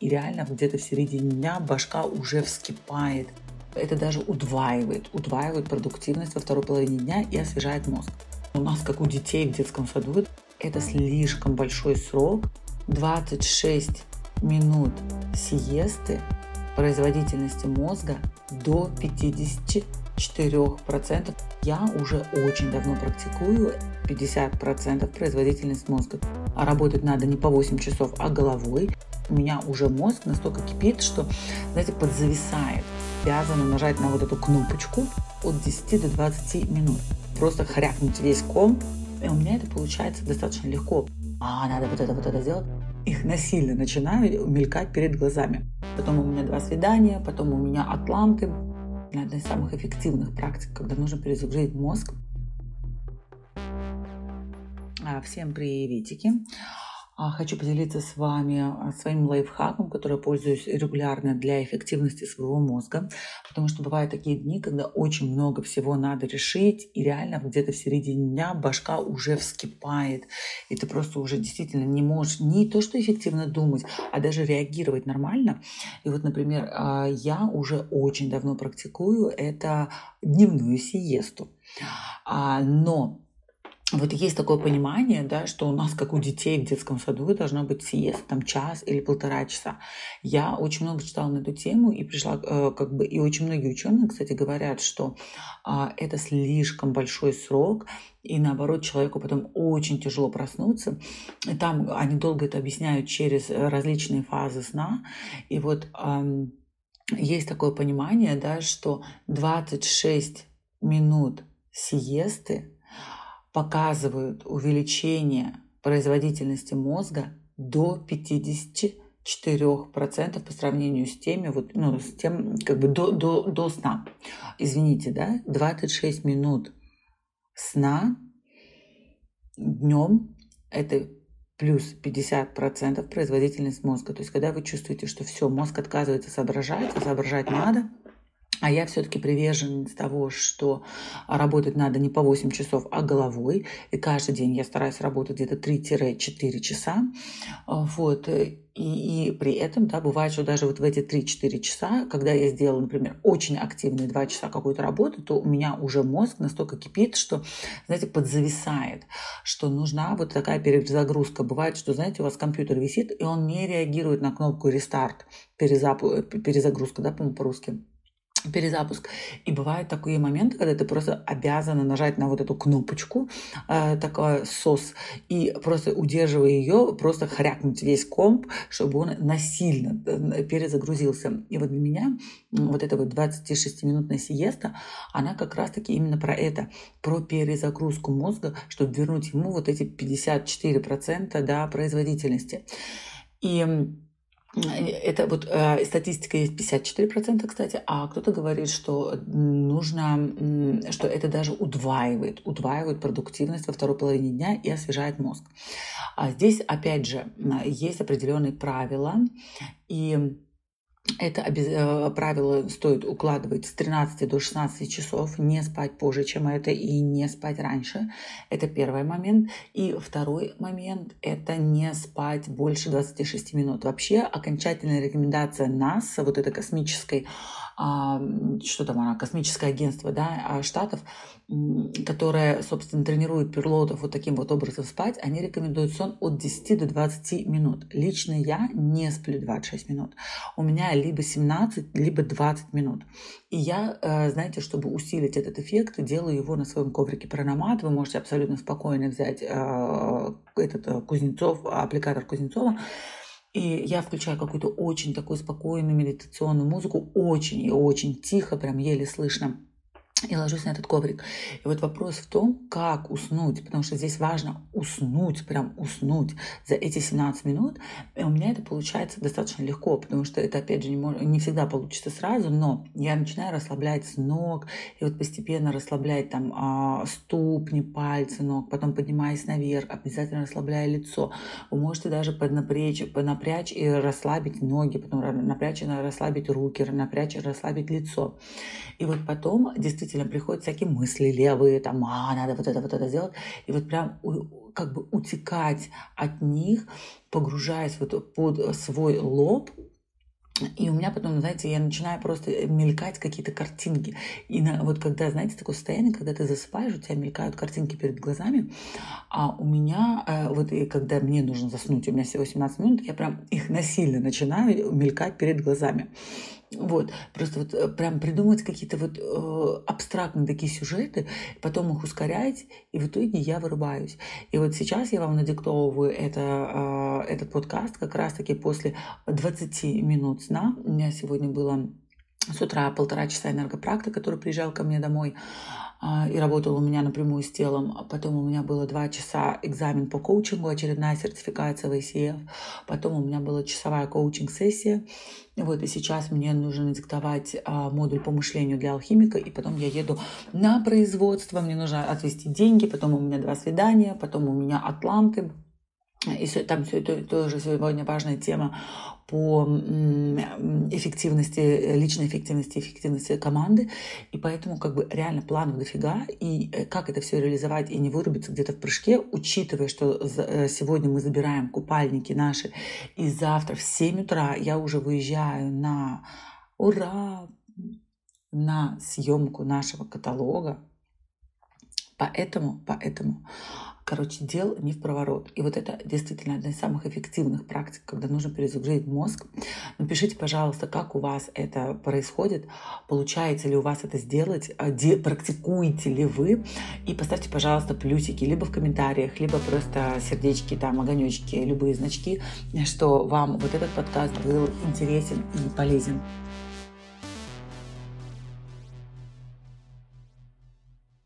и реально где-то в середине дня башка уже вскипает. Это даже удваивает, удваивает продуктивность во второй половине дня и освежает мозг. У нас, как у детей в детском саду, это слишком большой срок. 26 минут сиесты производительности мозга до 54%. Я уже очень давно практикую 50% производительность мозга. А работать надо не по 8 часов, а головой. У меня уже мозг настолько кипит, что, знаете, подзависает. Обязана нажать на вот эту кнопочку от 10 до 20 минут. Просто хрякнуть весь ком. И у меня это получается достаточно легко. А, надо вот это, вот это сделать. Их насильно начинаю мелькать перед глазами. Потом у меня два свидания, потом у меня атланты. Одна из самых эффективных практик, когда нужно перезагрузить мозг. А, всем приветики. А, хочу поделиться с вами а, своим лайфхаком, который я пользуюсь регулярно для эффективности своего мозга, потому что бывают такие дни, когда очень много всего надо решить, и реально где-то в середине дня башка уже вскипает, и ты просто уже действительно не можешь не то, что эффективно думать, а даже реагировать нормально. И вот, например, а, я уже очень давно практикую это дневную сиесту. Но вот есть такое понимание, да, что у нас, как у детей в детском саду, должно быть сиеста, там час или полтора часа. Я очень много читала на эту тему и пришла, э, как бы, и очень многие ученые, кстати, говорят, что а, это слишком большой срок, и наоборот, человеку потом очень тяжело проснуться. И там они долго это объясняют через различные фазы сна. И вот есть такое понимание, да, что 26 минут сиесты показывают увеличение производительности мозга до 54% по сравнению с теми, вот, ну, с тем, как бы до, до, до сна. Извините, да, 26 минут сна днем это плюс 50% производительность мозга. То есть, когда вы чувствуете, что все, мозг отказывается соображать, а соображать надо – а я все-таки приверженец того, что работать надо не по 8 часов, а головой. И каждый день я стараюсь работать где-то 3-4 часа. А, вот. И, и при этом, да, бывает, что даже вот в эти 3-4 часа, когда я сделала, например, очень активные 2 часа какой-то работы, то у меня уже мозг настолько кипит, что, знаете, подзависает, что нужна вот такая перезагрузка. Бывает, что, знаете, у вас компьютер висит, и он не реагирует на кнопку рестарт, перезапу, перезагрузка, да, по-моему, по-русски перезапуск. И бывают такие моменты, когда ты просто обязана нажать на вот эту кнопочку, э, такой сос, и просто удерживая ее, просто хрякнуть весь комп, чтобы он насильно э, перезагрузился. И вот для меня вот эта вот 26-минутная сиеста, она как раз-таки именно про это, про перезагрузку мозга, чтобы вернуть ему вот эти 54% да, производительности. И это вот э, статистика есть 54%, кстати, а кто-то говорит, что нужно, что это даже удваивает, удваивает продуктивность во второй половине дня и освежает мозг. А здесь, опять же, есть определенные правила, и это э, правило стоит укладывать с 13 до 16 часов, не спать позже, чем это, и не спать раньше. Это первый момент. И второй момент – это не спать больше 26 минут. Вообще окончательная рекомендация НАСА, вот этой космической, что там она, космическое агентство да, а, Штатов, которое, собственно, тренирует пилотов вот таким вот образом спать, они рекомендуют сон от 10 до 20 минут. Лично я не сплю 26 минут. У меня либо 17, либо 20 минут. И я, э, знаете, чтобы усилить этот эффект, делаю его на своем коврике Прономат. Вы можете абсолютно спокойно взять э, этот э, Кузнецов, аппликатор Кузнецова, и я включаю какую-то очень такую спокойную медитационную музыку, очень и очень тихо, прям еле слышно и ложусь на этот коврик. И вот вопрос в том, как уснуть, потому что здесь важно уснуть, прям уснуть за эти 17 минут. И у меня это получается достаточно легко, потому что это, опять же, не, может, не всегда получится сразу, но я начинаю расслаблять с ног, и вот постепенно расслаблять там а, ступни, пальцы ног, потом поднимаясь наверх, обязательно расслабляя лицо. Вы можете даже поднапрячь, поднапрячь и расслабить ноги, потом напрячь и расслабить руки, напрячь и расслабить лицо. И вот потом действительно действительно приходят всякие мысли левые, там, а, надо вот это, вот это сделать. И вот прям как бы утекать от них, погружаясь вот под свой лоб, и у меня потом, знаете, я начинаю просто мелькать какие-то картинки. И на, вот когда, знаете, такое состояние, когда ты засыпаешь, у тебя мелькают картинки перед глазами, а у меня, э, вот и когда мне нужно заснуть, у меня всего 17 минут, я прям их насильно начинаю мелькать перед глазами. Вот, просто вот э, прям придумывать какие-то вот э, абстрактные такие сюжеты, потом их ускорять, и в итоге я вырубаюсь. И вот сейчас я вам надиктовываю это, э, этот подкаст как раз-таки после 20 минут сна. У меня сегодня было с утра полтора часа энергопракта, который приезжал ко мне домой. А, и работал у меня напрямую с телом. А потом у меня было два часа экзамен по коучингу, очередная сертификация в ICF. Потом у меня была часовая коучинг-сессия. Вот, и сейчас мне нужно диктовать а, модуль по мышлению для алхимика, и потом я еду на производство, мне нужно отвести деньги, потом у меня два свидания, потом у меня атланты, и там тоже сегодня важная тема по эффективности, личной эффективности, эффективности команды. И поэтому как бы реально планов дофига. И э, как это все реализовать и не вырубиться где-то в прыжке, учитывая, что э, сегодня мы забираем купальники наши, и завтра в 7 утра я уже выезжаю на ура, на съемку нашего каталога. Поэтому, поэтому короче, дел не в проворот. И вот это действительно одна из самых эффективных практик, когда нужно перезагрузить мозг. Напишите, пожалуйста, как у вас это происходит, получается ли у вас это сделать, а практикуете ли вы, и поставьте, пожалуйста, плюсики либо в комментариях, либо просто сердечки, там, огонечки, любые значки, что вам вот этот подкаст был интересен и полезен.